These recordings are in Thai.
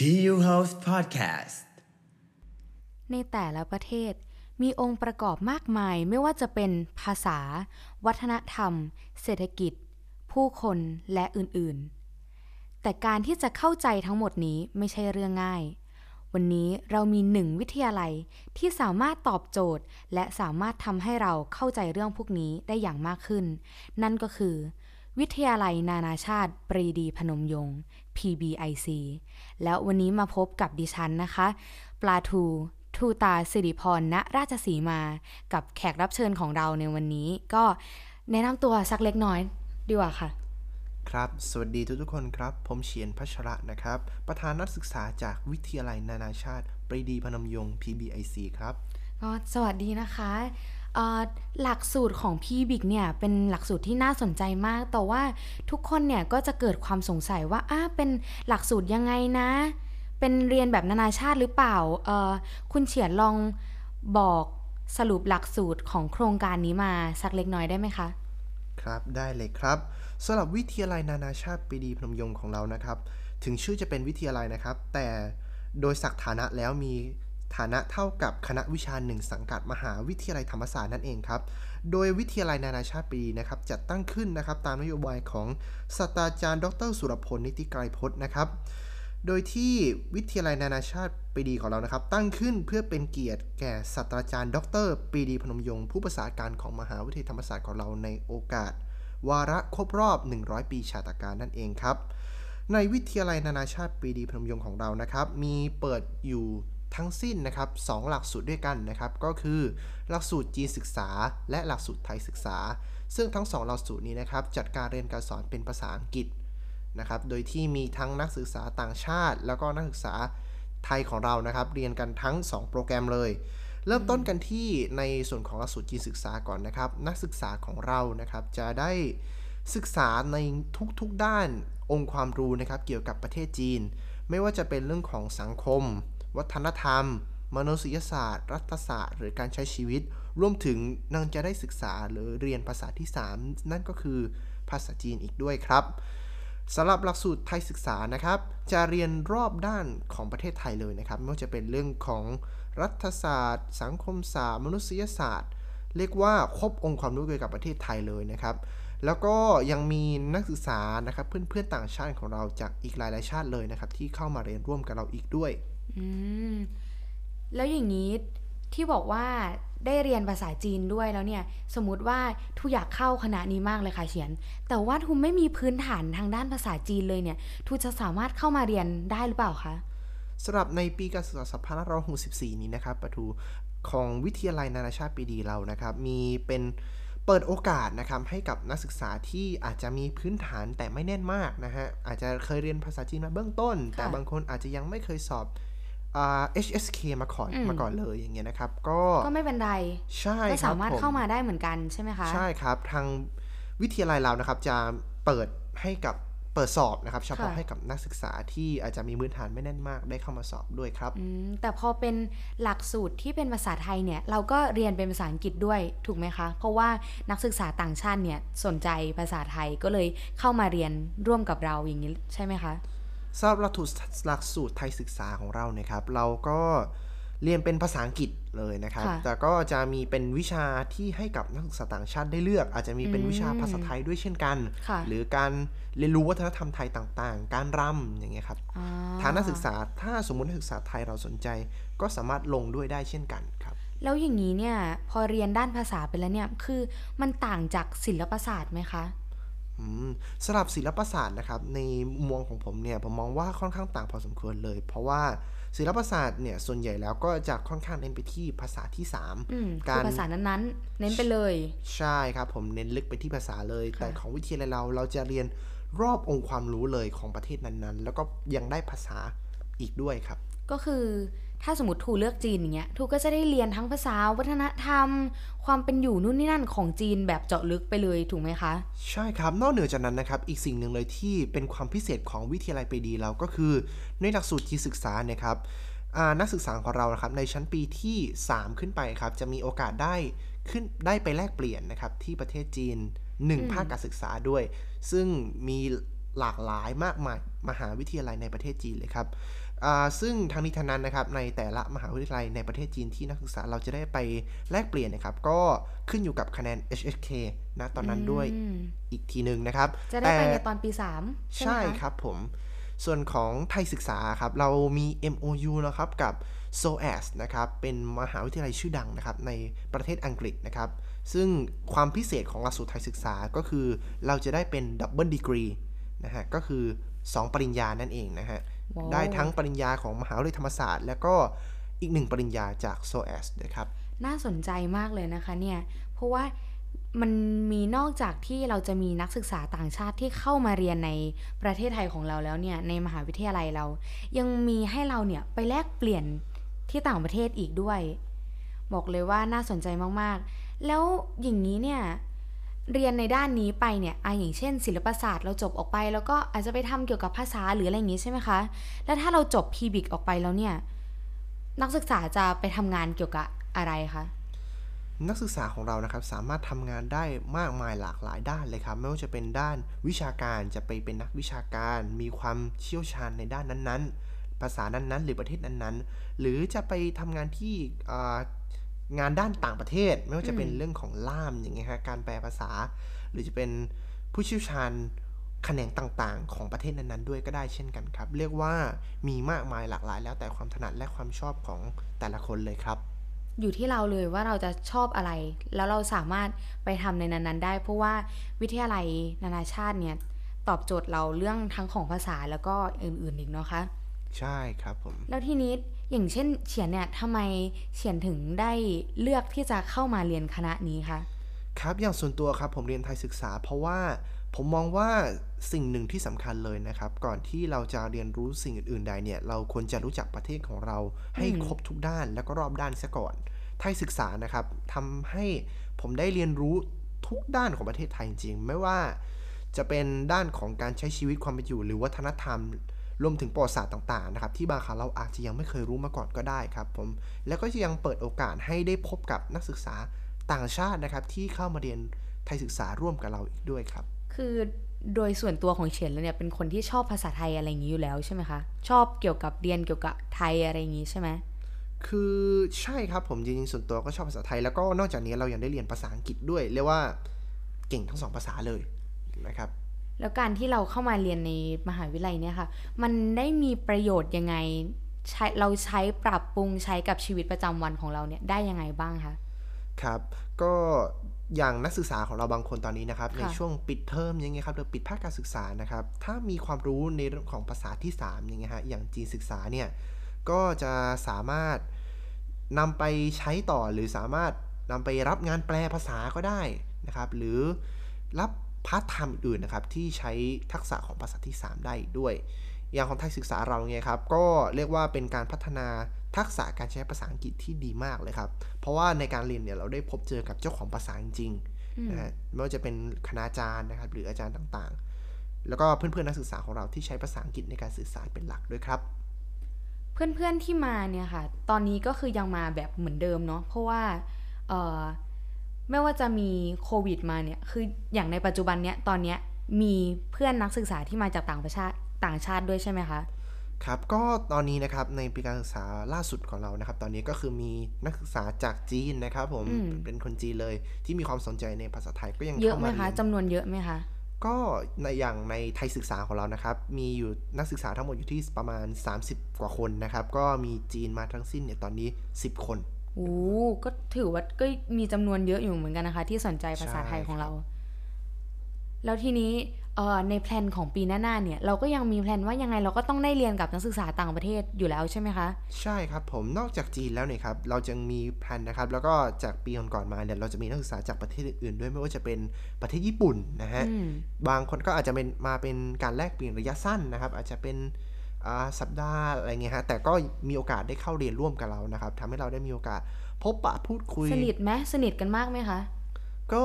TU House Podcast ในแต่ละประเทศมีองค์ประกอบมากมายไม่ว่าจะเป็นภาษา วัฒนธรรม เศรษฐกิจ ผู้คนและอื่นๆ แต่การที่จะเข้าใจทั้งหมดนี้ไม่ใช่เรื่องง่าย วันนี้เรามีหนึ่งวิทยาลัยที่สามารถตอบโจทย์ และสามารถทำให้เราเข้าใจเรื่องพวกนี้ได้อย่างมากขึ้น นั่นก็คือ วิทยาลัยนานาชาติ ปรีดีพนมยงค์ PBIC แล้ววันนี้มาพบกับดิฉันนะคะ ปลาทู ทูตาสิริพรณราชสีมา กับแขกรับเชิญของเราในวันนี้ ก็แนะนำตัวสักเล็กน้อยดีกว่าค่ะ ครับ สวัสดีทุกทุกๆคนครับ ผมเฉียนพัชระนะครับ ประธานนักศึกษาจากวิทยาลัยนานาชาติ ปรีดีพนมยงค์ PBIC ครับ ก็สวัสดีนะคะเอ่อ หลักสูตรของพี่บิ๊กเนี่ยเป็นหลักสูตรที่น่าสนใจมาก แต่ว่าทุกคนเนี่ยก็จะเกิดความสงสัยว่าอ้าเป็นหลักสูตรยังไงนะ เป็นเรียนแบบนานาชาติหรือเปล่าเออคุณเฉียนลองบอกสรุปหลักสูตรของโครงการนี้มาสักเล็กน้อยได้ไหมคะ ครับได้เลยครับสำหรับวิทยาลัยนานาชาติปรีดีพนมยงค์ของเรานะครับ ถึงชื่อจะเป็นวิทยาลัยนะครับ แต่โดยศักฐานะแล้วมี ฐานะเท่ากับคณะวิชาหนึ่งสังกัดมหาวิทยาลัยธรรมศาสตร์นั่นเองครับ โดยวิทยาลัยนานาชาติปีดีนะครับจัดตั้งขึ้นนะครับตามนโยบายของศาสตราจารย์ ดร สุรพล นิติไกรพจน์นะครับโดยที่วิทยาลัยนานาชาติปีดีของเรานะครับ ตั้งขึ้นเพื่อเป็นเกียรติแก่ศาสตราจารย์ ดรปีดีพนมยงค์ผู้ประสานการของมหาวิทยาลัยธรรมศาสตร์ของเราในโอกาส วาระครบรอบ 100 ปีชาตการนั่นเองครับ ในวิทยาลัยนานาชาติปีดีพนมยงค์ของเรานะครับ มีเปิดอยู่ ทั้งสิ้นนะครับสองหลักสูตรด้วยกันนะครับ ก็คือหลักสูตรจีนศึกษา และหลักสูตรไทยศึกษา ซึ่งทั้งสองหลักสูตรนี้นะครับ จัดการเรียนการสอนเป็นภาษาอังกฤษนะครับ โดยที่มีทั้งนักศึกษาต่างชาติ แล้วก็นักศึกษาไทยของเรานะครับ เรียนกันทั้ง 2 โปรแกรมเลย เริ่มต้นกันที่ในส่วนของหลักสูตรจีนศึกษาก่อนนะครับ นักศึกษาของเรานะครับจะได้ศึกษาในทุกๆด้านองค์ความรู้นะครับ เกี่ยวกับประเทศจีน ไม่ว่าจะเป็นเรื่องของสังคม วัฒนธรรม มนุษยศาสตร์ รัฐศาสตร์ หรือการใช้ชีวิต รวมถึงนางจะได้ศึกษาหรือเรียนภาษาที่ 3 นั่นก็คือภาษาจีนอีกด้วยครับสำหรับหลักสูตรไทยศึกษานะครับ จะเรียนรอบด้านของประเทศไทยเลยนะครับไม่ว่าจะเป็นเรื่องของรัฐศาสตร์ สังคมศาสตร์ มนุษยศาสตร์ เรียกว่าครบองค์ความรู้เกี่ยวกับประเทศไทยเลยนะครับ แล้วก็ยังมีนักศึกษานะครับเพื่อนๆต่างชาติของเราจากอีกหลายๆชาติเลยนะครับที่เข้ามาเรียนร่วมกับเราอีกด้วย อืม แล้วอย่างนี้ที่บอกว่าได้เรียนภาษาจีนด้วยแล้วเนี่ย สมมติว่าทูอยากเข้าคณะนี้มากเลยค่ะเฉียน แต่ว่าทูไม่มีพื้นฐานทางด้านภาษาจีนเลยเนี่ยทูจะสามารถเข้ามาเรียนได้หรือเปล่าคะสำหรับในปีการศึกษา2564 นี้นะครับประทูของวิทยาลัยนานาชาติปรีดีเรานะครับ มีเป็นเปิดโอกาสนะครับให้กับนักศึกษาที่อาจจะมีพื้นฐานแต่ไม่แน่นมากนะฮะอาจจะเคยเรียนภาษาจีนมาเบื้องต้น แต่บางคนอาจจะยังไม่เคยสอบอ่า HSK มาก่อนอืมมาก่อนเลยอย่างเงี้ยนะครับ ก็ก็ไม่เป็นไรใช่ก็ครัสาบมารถผเข้ามาได้เหมือนกันใช่ไหมคะ ใช่ครับ ทางวิทยาลัยเรานะครับ จะเปิดให้กับเปิดสอบนะครับเฉพาะค่ะให้กับนักศึกษาที่อาจจะมีพื้นฐานไม่แน่นมากได้เข้ามาสอบด้วยครับอืมแต่พอเป็นหลักสูตรที่เป็นภาษาไทยเนี่ยเราก็เรียนเป็นภาษาอังกฤษด้วยถูกไหมคะ เพราะว่านักศึกษาต่างชาติเนี่ยสนใจภาษาไทยก็เลยเข้ามาเรียนร่วมกับเราอย่างนี้ใช่ไหมคะ สำหรับหลักสูตรหลักสูตรไทยศึกษาของเราเนี่ยครับ เราก็เรียนเป็นภาษาอังกฤษเลยนะครับค่ะแต่ก็จะมีเป็นวิชาที่ให้กับนักศึกษาต่างชาติได้เลือก อาจจะมีเป็นอืมวิชาภาษาไทยด้วยเช่นกันค่ะหรือการเรียนรู้วัฒนธรรมไทยต่างๆ การรำอย่างเงี้ยครับอ่ทางนักศึกษาถ้าสมมตินักศึกษาไทยเราสนใจ ก็สามารถลงด้วยได้เช่นกันครับ แล้วอย่างนี้เนี่ยพอเรียนด้านภาษาไปแล้วเนี่ยคือมันต่างจากศิลปศาสตร์ไหมคะอืม สำหรับศิลปศาสตร์นะครับในมุมมองของผมเนี่ยผมมองว่าค่อนข้างต่างพอสมควรเลย เพราะว่าศิลปศาสตร์เนี่ยส่วนใหญ่แล้วก็จะค่อนข้างเน้นไปที่ภาษาที่3อืมกาคือรภาษานั้นๆ เน้นไปเลย ใช่ครับผมเน้นลึกไปที่ภาษาเลยค่ะแต่ของวิทยาลัยเราเราจะเรียนรอบองค์ความรู้เลยของประเทศนั้นๆ แล้วก็ยังได้ภาษาอีกด้วยครับ ก็คือ ถ้าสมมติทูเลือกจีนอย่างเงี้ยทูก็จะได้เรียนทั้งภาษาวัฒนธรรม ความเป็นอยู่นู่นนี่นั่นของจีนแบบเจาะลึกไปเลยถูกไหมคะ ใช่ครับ นอกเหนือจากนั้นนะครับ อีกสิ่งหนึ่งเลยที่เป็นความพิเศษของวิทยาลัยปรีดีเราก็คือ ในหลักสูตรที่ศึกษาเนะครับอ่านักศึกษาของเรานะครับในชั้นปีที่ 3 ขึ้นไปครับจะมีโอกาสได้ขึ้นได้ไปแลกเปลี่ยนนะครับที่ประเทศจีน 1 ภาคการศึกษาด้วย ซึ่งมีหลากหลายมากมายมหาวิทยาลัยในประเทศจีนเลยครับอ่า ซึ่งทางนี้ทางนั้นนะครับในแต่ละมหาวิทยาลัยในประเทศจีนที่นักศึกษาเราจะได้ไปแลกเปลี่ยนนะครับ ก็ขึ้นอยู่กับคะแนน HSK นะตอนนั้นด้วยอืมอีกทีหนึ่งนะครับ จะได้ไปแต่ในตอนปีสามใช่ไหมใช่คะครับผมส่วนของไทยศึกษาครับ เรามี MOU นะครับกับ SOAS นะครับ เป็นมหาวิทยาลัยชื่อดังนะครับ ในประเทศอังกฤษนะครับ ซึ่งความพิเศษของหลักสูตรไทยศึกษาก็คือเราจะได้เป็น double degree นะฮะ ก็คือ 2 ปริญญานั่นเองนะฮะว้าว ได้ทั้งปริญญาของมหาวิทยาลัยธรรมศาสตร์ แล้วก็อีกหนึ่งปริญญาจาก SOAS นะครับ น่าสนใจมากเลยนะคะเนี่ย เพราะว่ามันมีนอกจากที่เราจะมีนักศึกษาต่างชาติที่เข้ามาเรียนในประเทศไทยของเราแล้วเนี่ยในมหาวิทยาลัยเรา ยังมีให้เราเนี่ยไปแลกเปลี่ยนที่ต่างประเทศอีกด้วย บอกเลยว่าน่าสนใจมากๆ แล้วอย่างนี้เนี่ย เรียนในด้านนี้ไปเนี่ยอะอย่างเช่น ศิลปศาสตร์เราจบออกไป แล้วก็อาจจะไปทำเกี่ยวกับภาษาหรืออะไรอย่างนี้ใช่ไหมคะ แล้วถ้าเราจบ PBIC ออกไปแล้วเนี่ย นักศึกษาจะไปทำงานเกี่ยวกับอะไรคะ นักศึกษาของเรานะครับสามารถทำงานได้มากมายหลากหลายด้านเลยครับ ไม่ว่าจะเป็นด้านวิชาการจะไปเป็นนักวิชาการ มีความเชี่ยวชาญในด้านนั้นๆ ภาษานั้นๆ หรือประเทศนั้นๆ หรือจะไปทำงานที่ งานด้านต่างประเทศ ไม่ว่าจะเป็นอืมเรื่องของล่ามอย่างเงี้ยฮะการแปลภาษา หรือจะเป็นผู้เชี่ยวชาญแขนงต่างๆ ของประเทศนั้นๆ ด้วยก็ได้เช่นกันครับ เรียกว่ามีมากมายหลากหลาย แล้วแต่ความถนัดและความชอบของแต่ละคนเลยครับอยู่ที่เราเลยว่าเราจะชอบอะไร แล้วเราสามารถไปทำในนั้นๆ ได้ เพราะว่าวิทยาลัยนานาชาติเนี่ยตอบโจทย์เราเรื่องทั้งของภาษาแล้วก็อื่นๆอีกเนาะคะ ใช่ครับผม แล้วทีนี้ อย่างเช่นเฉียนเนี่ยทำไมเฉียนถึงได้เลือกที่จะเข้ามาเรียนคณะนี้คะครับอย่างส่วนตัวครับผมเรียนไทยศึกษา เพราะว่าผมมองว่าสิ่งหนึ่งที่สำคัญเลยนะครับ ก่อนที่เราจะเรียนรู้สิ่งอื่นๆใดเนี่ย เราควรจะรู้จักประเทศของเราให้ครบทุกด้านแล้วก็รอบด้านซะก่อน ไทยศึกษานะครับทำให้ผมได้เรียนรู้ทุกด้านของประเทศไทยจริงๆไม่ว่าจะเป็นด้านของการใช้ชีวิตความเป็นอยู่ หรือวัฒนธรรม รวมถึงประวัติศาสตร์ต่างๆนะครับที่บางครั้งเราอาจจะยังไม่เคยรู้มาก่อนก็ได้ครับผมแล้วก็ยังเปิดโอกาสให้ได้พบกับนักศึกษาต่างชาตินะครับที่เข้ามาเรียนไทยศึกษาร่วมกับเราอีกด้วยครับ คือโดยส่วนตัวของเฉียนแล้วเนี่ยเป็นคนที่ชอบภาษาไทยอะไรอย่างนี้อยู่แล้วใช่ไหมคะชอบเกี่ยวกับเรียนเกี่ยวกับไทยอะไรอย่างนี้ใช่ไหมคือใช่ครับผมจริงๆส่วนตัวก็ชอบภาษาไทย แล้วก็นอกจากนี้เรายังได้เรียนภาษาอังกฤษด้วยเรียกว่าเก่งทั้งสองภาษาเลยนะครับ แล้วการที่เราเข้ามาเรียนในมหาวิทยาลัยเนี่ยค่ะ มันได้มีประโยชน์ยังไงใช้เราใช้ปรับปรุงใช้กับชีวิตประจำวันของเราเนี่ยได้ยังไงบ้างคะครับ ก็อย่างนักศึกษาของเราบางคนตอนนี้นะครับค่ะในช่วงปิดเทอมอย่างเงี้ยครับหรือปิดภาคการศึกษานะครับ ถ้ามีความรู้ในเรื่องของภาษาที่3อย่างเงี้ยฮะอย่างจีนศึกษาเนี่ยก็จะสามารถนำไปใช้ต่อหรือสามารถนำไปรับงานแปลภาษาก็ได้นะครับ หรือรับ พาร์ทไทม์อื่นนะครับที่ใช้ทักษะของภาษาที่ 3 ได้ด้วย อย่างของไทยศึกษาเราเนี่ยครับ ก็เรียกว่าเป็นการพัฒนาทักษะการใช้ภาษาอังกฤษที่ดีมากเลยครับ เพราะว่าในการเรียนเนี่ยเราได้พบเจอกับเจ้าของภาษาจริงๆนะฮะไม่ว่าจะเป็นคณาจารย์นะครับหรืออาจารย์ต่างๆ แล้วก็เพื่อนๆนักศึกษาของเราที่ใช้ภาษาอังกฤษในการสื่อสารเป็นหลักด้วยครับ เพื่อนๆที่มาเนี่ยค่ะ ตอนนี้ก็คือยังมาแบบเหมือนเดิมเนาะเพราะว่าเออ ไม่ว่าจะมีโควิดมาเนี่ยคืออย่างในปัจจุบันเนี้ยตอนเนี้ยมีเพื่อนนักศึกษาที่มาจากต่างประชาต่างชาติด้วยใช่ไหมคะครับก็ตอนนี้นะครับในปีการศึกษาล่าสุดของเรานะครับ ตอนนี้ก็คือมีนักศึกษาจากจีนนะครับผมอืมเป็นคนจีนเลยที่มีความสนใจในภาษาไทยก็ยังเยอะเข้าไหมมาคะเรียนจำนวนเยอะไหมคะก็ในอย่างในไทยศึกษาของเรานะครับ มีอยู่นักศึกษาทั้งหมดอยู่ที่ประมาณ 30 กว่าคนนะครับ ก็มีจีนมาทั้งสิ้นเนี่ยตอนนี้ 10 คน โอ้ก็ถือว่าก็มีจำนวนเยอะอยู่เหมือนกันนะคะ ที่สนใจภาษาไทยใช่ของครับเรา แล้วทีนี้เอ่อในแพลนของปีหน้าๆเนี่ยเราก็ยังมีแพลนว่ายังไงเราก็ต้องได้เรียนกับนักศึกษาต่างประเทศอยู่แล้วใช่ไหมคะ ใช่ครับผมนอกจากจีนแล้วเนี่ยครับเราจะมีแผนนะครับแล้วก็จากปีก่อนๆมาเนี่ยเราจะมีนักศึกษาจากประเทศอื่นๆด้วยไม่ว่าจะเป็นประเทศญี่ปุ่นนะฮะอืมบางคนก็อาจจะเป็นมาเป็นการแลกเปลี่ยนระยะสั้นนะครับอาจจะเป็นอ่า สัปดาห์อะไรเงี้ยฮะ แต่ก็มีโอกาสได้เข้าเรียนร่วมกับเรานะครับทำให้เราได้มีโอกาส พบปะพูดคุย สนิทไหมสนิทกันมากไหมคะ ก็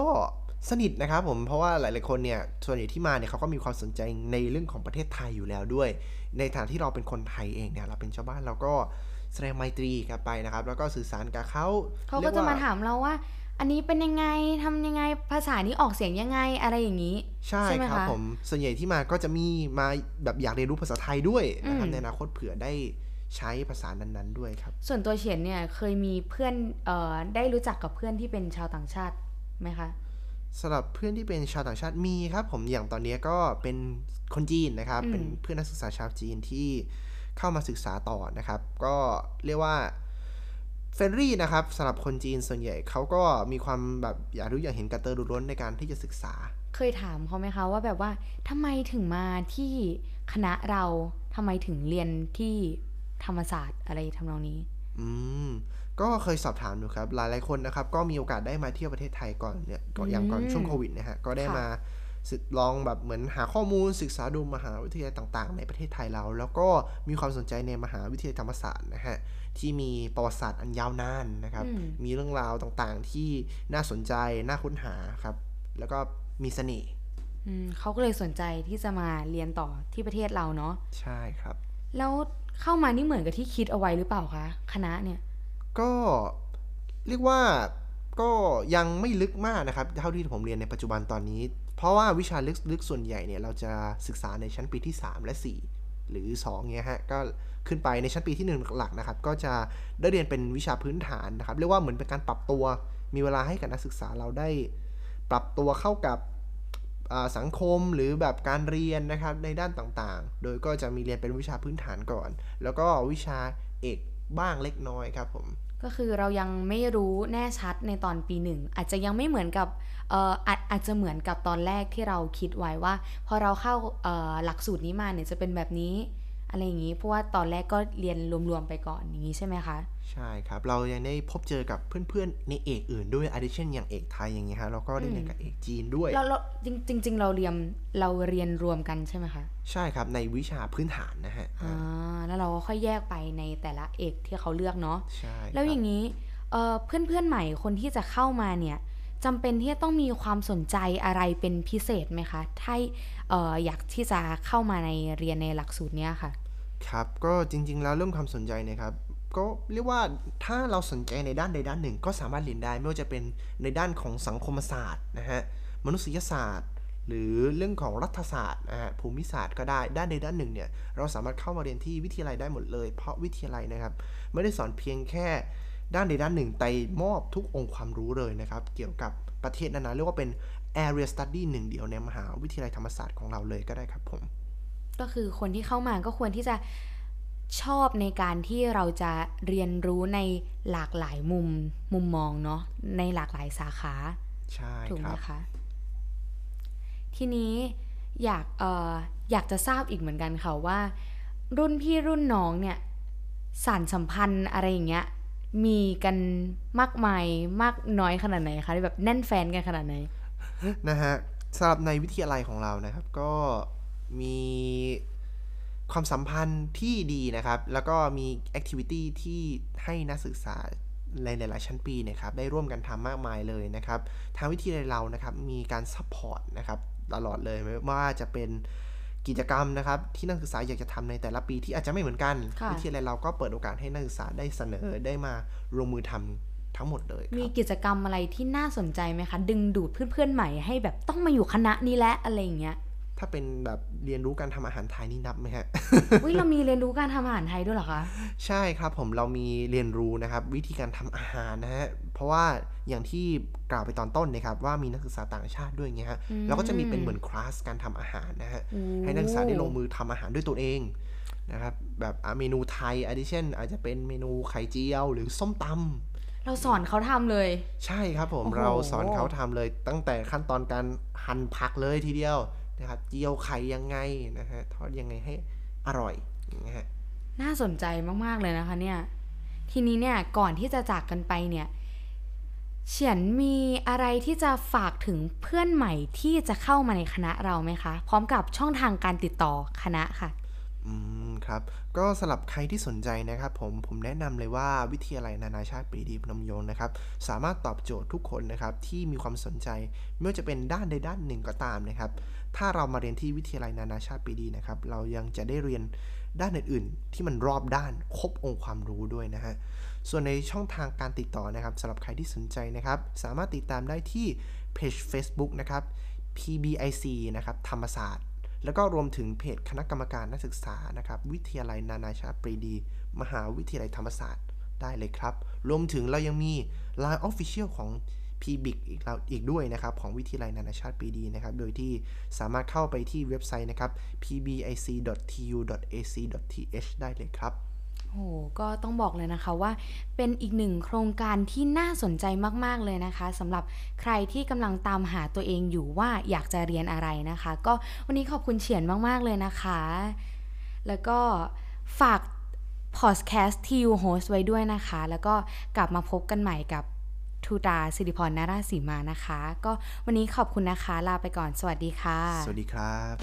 สนิทนะครับผมเพราะว่าหลาย ๆ คนเนี่ยส่วนใหญ่ที่มาเนี่ยเขาก็มีความสนใจในเรื่องของประเทศไทยอยู่แล้วด้วย ในฐานที่เราเป็นคนไทยเองเนี่ยเราเป็นชาวบ้านเราก็แสดงไมตรีกันไปนะครับ แล้วก็สื่อสารกับเขาเขาก็จะมารียว่ถามเราว่า อันนี้เป็นยังไงทำยังไงภาษานี้ออกเสียงยังไงอะไรอย่างนี้ ใช่ไหมครับคะผมส่วนใหญ่ที่มาก็จะมีมาแบบอยากเรียนรู้ภาษาไทยด้วยนะครับอืมในอนาคตเผื่อได้ใช้ภาษานั้นๆด้วยครับ ส่วนตัวเฉียนเนี่ยเคยมีเพื่อนเอ่อได้รู้จักกับเพื่อนที่เป็นชาวต่างชาติไหมคะสำหรับเพื่อนที่เป็นชาวต่างชาติมีครับ ผมอย่างตอนนี้ก็เป็นคนจีนนะครับอืมเป็นเพื่อนนักศึกษาชาวจีนที่เข้ามาศึกษาต่อนะครับ ก็เรียกว่า friendly นะครับสำหรับคนจีนส่วนใหญ่เขาก็มีความแบบอยากรู้อยากเห็นกระตือรือร้นในการที่จะศึกษา เคยถามเขาไหมคะว่าแบบว่าทำไมถึงมาที่คณะเราทำไมถึงเรียนที่ธรรมศาสตร์อะไรทำนองนี้ อืมก็เคยสอบถามดูครับ หลายๆคนนะครับ ก็มีโอกาสได้มาเที่ยวประเทศไทยก่อนเนี่ยก่อนอย่างก่อนอืมช่วงโควิดนะฮะก็ได้ค่ะมาศึกลองแบบเหมือนหาข้อมูลศึกษาดูมหาวิทยาลัยต่าง ๆ ในประเทศไทยเรา แล้วก็มีความสนใจในมหาวิทยาลัยธรรมศาสตร์นะฮะ ที่มีประวัติศาสตร์อันยาวนานนะครับอืมมีเรื่องราวต่างๆที่น่าสนใจน่าค้นหาครับ แล้วก็มีเสน่ห์อืมเขาก็เลยสนใจที่จะมาเรียนต่อที่ประเทศเราเนาะใช่ครับ แล้วเข้ามานี่เหมือนกับที่คิดเอาไว้หรือเปล่าคะคณะเนี่ย ก็เรียกว่าก็ยังไม่ลึกมากนะครับ เท่าที่ผมเรียนในปัจจุบันตอนนี้ เพราะว่าวิชาลึกลึกส่วนใหญ่เนี่ยเราจะศึกษาในชั้นปีที่ 3 และ 4 หรือ2เงี้ยฮะก็ขึ้นไปในชั้นปีที่ 1 หลักๆนะครับ ก็จะได้เรียนเป็นวิชาพื้นฐานนะครับ เรียกว่าเหมือนเป็นการปรับตัว มีเวลาให้กับนักศึกษาเราได้ ปรับตัวเข้ากับสังคมหรือแบบการเรียนนะครับในด้านต่างๆ โดยก็จะมีเรียนเป็นวิชาพื้นฐานก่อน แล้วก็วิชาเอกบ้างเล็กน้อยครับผม ก็คือเรายังไม่รู้แน่ชัดในตอนปีหนึ่งอาจจะยังไม่เหมือนกับเอ่ออาจอาจจะเหมือนกับตอนแรกที่เราคิดไว้ว่า พอเราเข้าหลักสูตรนี้มาเนี่ยจะเป็นแบบนี้อะไรอย่างนี้เพราะว่าตอนแรกก็เรียนรวมๆไปก่อนอย่างนี้ใช่ไหมคะ ใช่ครับ เรายังได้พบเจอกับเพื่อนๆในเอกอื่นด้วย a d d i t i o n อย่างเอกไทยอย่างเงี้ยฮะเราก็ได้เรียนกับเอกจีนด้วยเราเราจริงจริง ๆ เราเรียนเราเรียนรวมกันใช่ไหมคะใช่ครับในวิชาพื้นฐานนะฮะอ่าแล้วเราก็ค่อยแยกไปในแต่ละเอกที่เขาเลือกเนาะใช่แล้วอย่าครับงนี้เอ่อเพื่อนๆใหม่คนที่จะเข้ามาเนี่ยจำเป็นที่จะต้องมีความสนใจอะไรเป็นพิเศษไหมคะถ้าเอ่ออยากที่จะเข้ามาในเรียนในหลักสูตรเนี้ยค่ะ ครับก็จริง ๆ แล้วเรื่องความสนใจเนะครับ ก็เรียกว่าถ้าเราสนใจในด้านใดด้านหนึ่ง ก็สามารถเรียนได้ไม่ว่าจะเป็นในด้านของสังคมศาสตร์นะฮะมนุษยศาสตร์ หรือเรื่องของรัฐศาสตร์นะฮะภูมิศาสตร์ก็ได้ด้านใดด้านหนึ่งเนี่ยเราสามารถเข้ามาเรียนที่วิทยาลัยได้หมดเลย เพราะวิทยาลัยนะครับไม่ได้สอนเพียงแค่ด้านใดด้านหนึ่งแต่มอบทุกองค์ความรู้เลยนะครับเกี่ยวกับประเทศนั้นๆเรียกว่าเป็น area study หนึ่งเดียวในมหาวิทยาลัยธรรมศาสตร์ของเราเลยก็ได้ครับผม ก็คือคนที่เข้ามาก็ควรที่จะ ชอบในการที่เราจะเรียนรู้ในหลากหลายมุมมุมมองเนาะในหลากหลายสาขาใช่ถูกคไหมรับคะทีนี้อยากเอ่ออยากจะทราบอีกเหมือนกันค่ะว่า รุ่นพี่รุ่นน้องเนี่ยสานสัมพันธ์อะไรอย่างเงี้ยมีกันมากมายมากน้อยขนาดไหนคะแบบแน่นแฟ้นกันขนาดไหนนะฮะสำหรับในวิทยาลัยของเรานะครับ ก็มี ความสัมพันธ์ที่ดีนะครับ แล้วก็มี activity ที่ให้นักศึกษาในหลาย ๆ ชั้นปีเนะครับได้ร่วมกันทำมากมายเลยนะครับ ทางวิทยาลัยเรานะครับมีการ support นะครับตลอดเลยไม่ว่าจะเป็นกิจกรรมนะครับที่นักศึกษาอยากจะทำในแต่ละปีที่อาจจะไม่เหมือนกันค่ะวิทยาลัยเราก็เปิดโอกาสให้นักศึกษาได้เสนอได้มาลงมือทำทั้งหมดเลยคมีรับกิจกรรมอะไรที่น่าสนใจไหมคะ ดึงดูดเพื่อนๆใหม่ให้แบบต้องมาอยู่คณะนี้แหละอะไรอย่างเงี้ย ถ้าเป็นแบบเรียนรู้การทำอาหารไทยนี่นับไหมฮะอุ้ยเรามีเรียนรู้การทำอาหารไทยด้วยเหรอคะ ใช่ครับผมเรามีเรียนรู้นะครับวิธีการทำอาหารนะฮะ เพราะว่าอย่างที่กล่าวไปตอนต้นนะครับว่ามีนักศึกษาต่างชาติด้วยไงฮะอืมเราก็จะมีเป็นเหมือนคลาสการทำอาหารนะฮะโอ้ให้นักศึกษาได้ลงมือทำอาหารด้วยตัวเองนะครับแบบอะเมนูไทยอาดิเช่นอาจจะเป็นเมนูไข่เจียว หรือส้มตำเราสอนเขาทำเลย ใช่ครับผมโอ้โหเราสอนเขาทำเลย ตั้งแต่ขั้นตอนการหั่นผักเลยทีเดียว นะครับเจียวไข่ยังไงนะฮะทอดยังไงให้อร่อยนะฮะน่าสนใจมาก ๆ เลยนะคะเนี่ย ทีนี้เนี่ยก่อนที่จะจากกันไปเนี่ยเฉียนมีอะไรที่จะฝากถึงเพื่อนใหม่ที่จะเข้ามาในคณะเราไหมคะ พร้อมกับช่องทางการติดต่อคณะค่ะ อืม ครับ ก็สำหรับใครที่สนใจนะครับผม ผมแนะนำเลยว่าวิทยาลัยนานาชาติปรีดีพนมยงค์นะครับ สามารถตอบโจทย์ทุกคนนะครับที่มีความสนใจ ไม่ว่าจะเป็นด้านใดด้านหนึ่งก็ตามนะครับ ถ้าเรามาเรียนที่วิทยาลัยนานาชาติปรีดีนะครับ เรายังจะได้เรียนด้านอื่นๆ ที่มันรอบด้านครบองค์ความรู้ด้วยนะฮะ ส่วนในช่องทางการติดต่อนะครับสำหรับใครที่สนใจนะครับ สามารถติดตามได้ที่เพจ Facebook นะครับ PBIC นะครับ ธรรมศาสตร์ แล้วก็รวมถึงเพจคณะกรรมการนักศึกษานะครับ วิทยาลัยนานาชาติปรีดี มหาวิทยาลัยธรรมศาสตร์ได้เลยครับ รวมถึงเรายังมี Line Official ของ PBIC อีกเราอีกด้วยนะครับ ของวิทยาลัยนานาชาติปรีดีนะครับ โดยที่สามารถเข้าไปที่เว็บไซต์นะครับ pbic.tu.ac.th ได้เลยครับ โหก็ต้องบอกเลยนะคะว่าเป็นอีกหนึ่งโครงการที่น่าสนใจมาก ๆ เลยนะคะสำหรับใครที่กำลังตามหาตัวเองอยู่ว่าอยากจะเรียนอะไรนะคะ ก็วันนี้ขอบคุณเฉียนมาก ๆ เลยนะคะ แล้วก็ฝากพอดแคสต์ที่ยูโฮสไว้ด้วยนะคะ แล้วก็กลับมาพบกันใหม่กับทูตาสิริพรนาราสีมานะคะ ก็วันนี้ขอบคุณนะคะ ลาไปก่อนสวัสดีค่ะ สวัสดีครับ